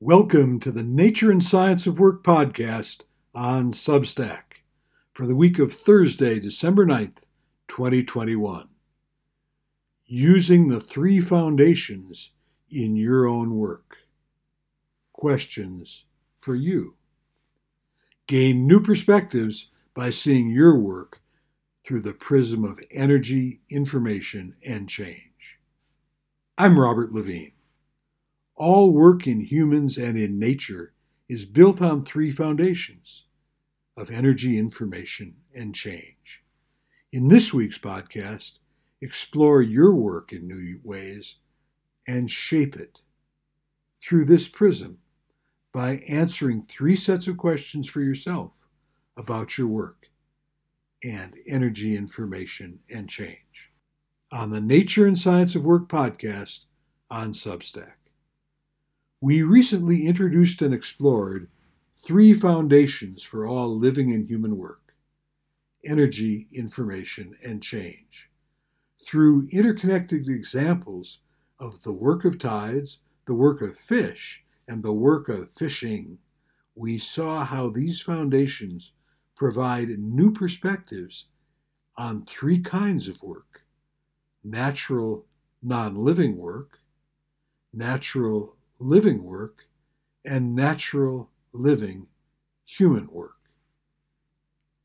Welcome to the Nature and Science of Work podcast on Substack for the week of Thursday, December 9th, 2021. Using the three foundations in your own work. Questions for you. Gain new perspectives by seeing your work through the prism of energy, information, and change. I'm Robert Levine. All work in humans and in nature is built on three foundations of energy, information, and change. In this week's podcast, explore your work in new ways and shape it through this prism by answering three sets of questions for yourself about your work and energy, information, and change on the Nature and Science of Work podcast on Substack. We recently introduced and explored three foundations for all living and human work energy, information, and change. Through interconnected examples of the work of tides, the work of fish, and the work of fishing, we saw how these foundations provide new perspectives on three kinds of work natural, non living work, natural, living work and natural living human work.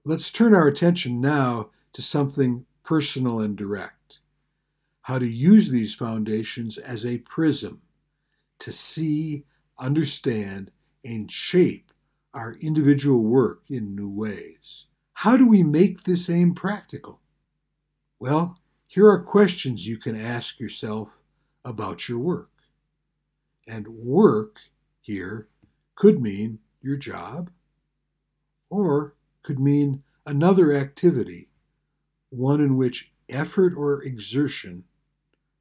Let's turn our attention now to something personal and direct how to use these foundations as a prism to see, understand, and shape our individual work in new ways. How do we make this aim practical? Well, here are questions you can ask yourself about your work. And work here could mean your job or could mean another activity, one in which effort or exertion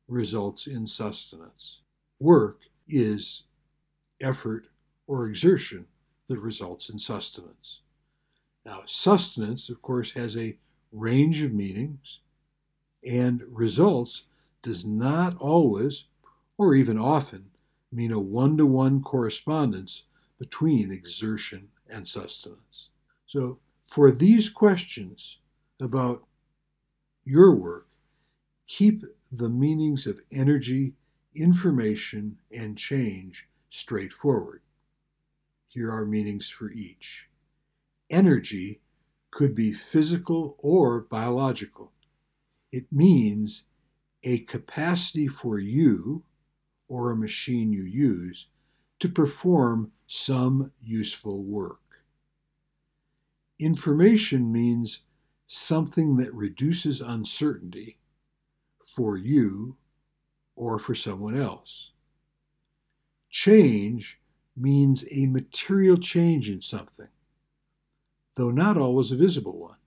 results in sustenance. Work is effort or exertion that results in sustenance. Now, sustenance, of course, has a range of meanings, and results does not always, or even often, mean a one to one correspondence between exertion and sustenance. So, for these questions about your work, keep the meanings of energy, information, and change straightforward. Here are meanings for each. Energy could be physical or biological. It means a capacity for you or a machine you use to perform some useful work. Information means something that reduces uncertainty for you or for someone else. Change means a material change in something, though not always a visible one.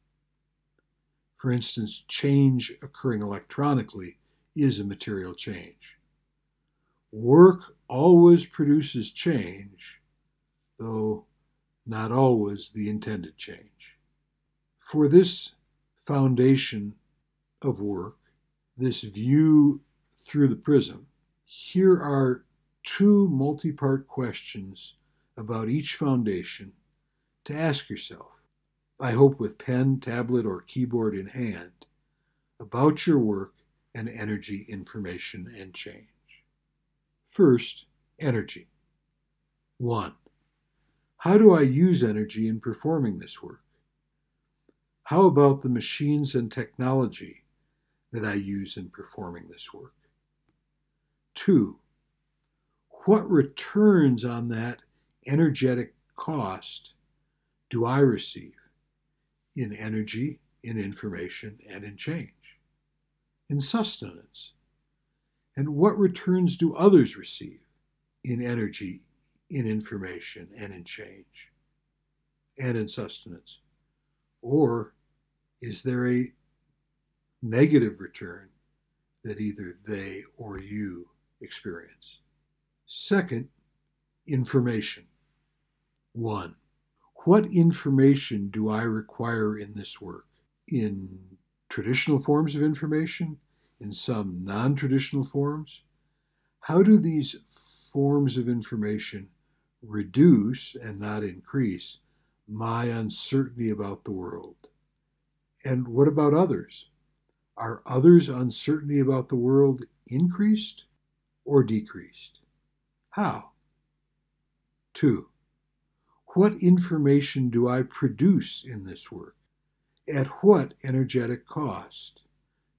For instance, change occurring electronically is a material change. Work always produces change, though not always the intended change. For this foundation of work, this view through the prism, here are two multi part questions about each foundation to ask yourself, I hope with pen, tablet, or keyboard in hand, about your work and energy, information, and change. First, energy. 1. How do I use energy in performing this work? How about the machines and technology that I use in performing this work? 2. What returns on that energetic cost do I receive in energy, in information, and in change? In sustenance? And what returns do others receive in energy, in information, and in change, and in sustenance? Or is there a negative return that either they or you experience? Second, information. One, what information do I require in this work? In traditional forms of information, in some non traditional forms? How do these forms of information reduce and not increase my uncertainty about the world? And what about others? Are others' uncertainty about the world increased or decreased? How? 2. What information do I produce in this work? At what energetic cost?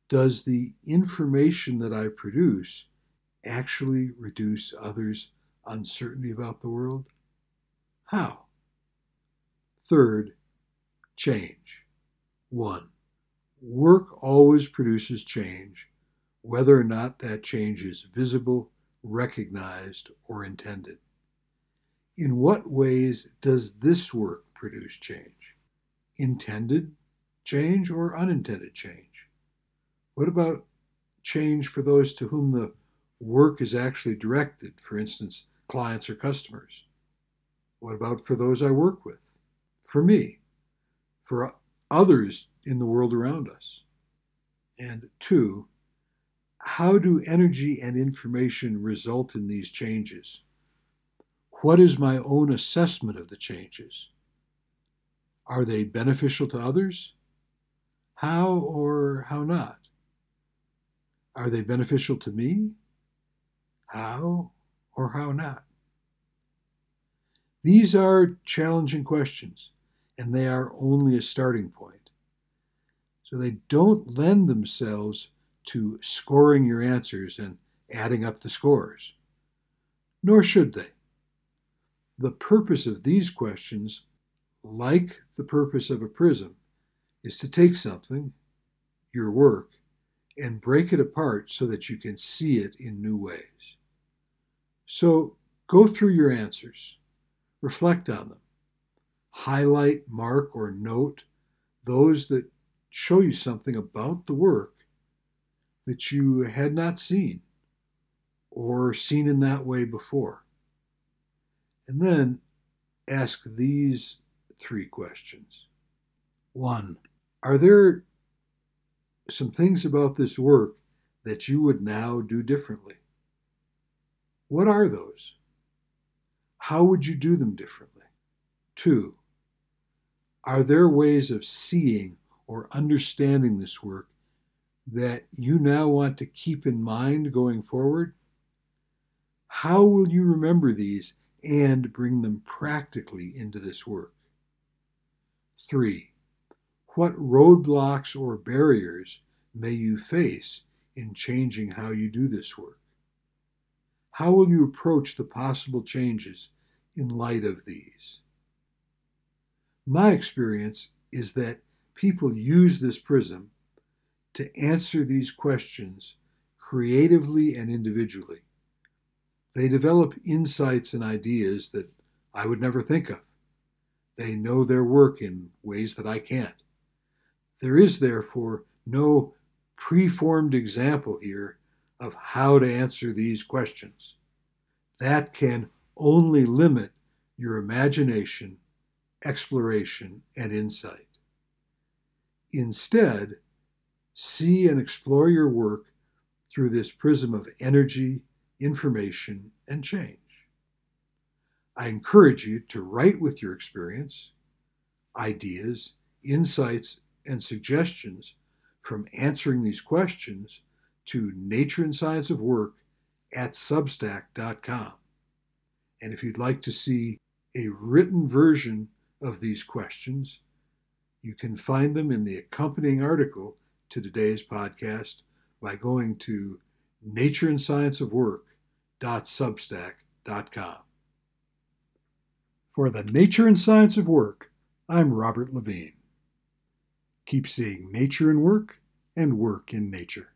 Does the information that I produce actually reduce others' uncertainty about the world? How? Third, change. 1. Work always produces change, whether or not that change is visible, recognized, or intended. In what ways does this work produce change? Intended change or unintended change? What about change for those to whom the work is actually directed, for instance, clients or customers? What about for those I work with? For me? For others in the world around us? And two, how do energy and information result in these changes? What is my own assessment of the changes? Are they beneficial to others? How or how not? Are they beneficial to me? How or how not? These are challenging questions, and they are only a starting point. So they don't lend themselves to scoring your answers and adding up the scores. Nor should they. The purpose of these questions, like the purpose of a prism, is to take something, your work, and break it apart so that you can see it in new ways. So go through your answers, reflect on them, highlight, mark, or note those that show you something about the work that you had not seen or seen in that way before. And then ask these three questions. One, are there some things about this work that you would now do differently? What are those? How would you do them differently? Two, are there ways of seeing or understanding this work that you now want to keep in mind going forward? How will you remember these and bring them practically into this work? Three, what roadblocks or barriers may you face in changing how you do this work? How will you approach the possible changes in light of these? My experience is that people use this prism to answer these questions creatively and individually. They develop insights and ideas that I would never think of. They know their work in ways that I can't. There is, therefore, no preformed example here of how to answer these questions. That can only limit your imagination, exploration, and insight. Instead, see and explore your work through this prism of energy, information, and change. I encourage you to write with your experience, ideas, insights, and suggestions from answering these questions to Nature and Science of Work at substack.com. And if you'd like to see a written version of these questions, you can find them in the accompanying article to today's podcast by going to natureandscienceofwork.substack.com. For the Nature and Science of Work, I'm Robert Levine. Keep seeing nature in work and work in nature.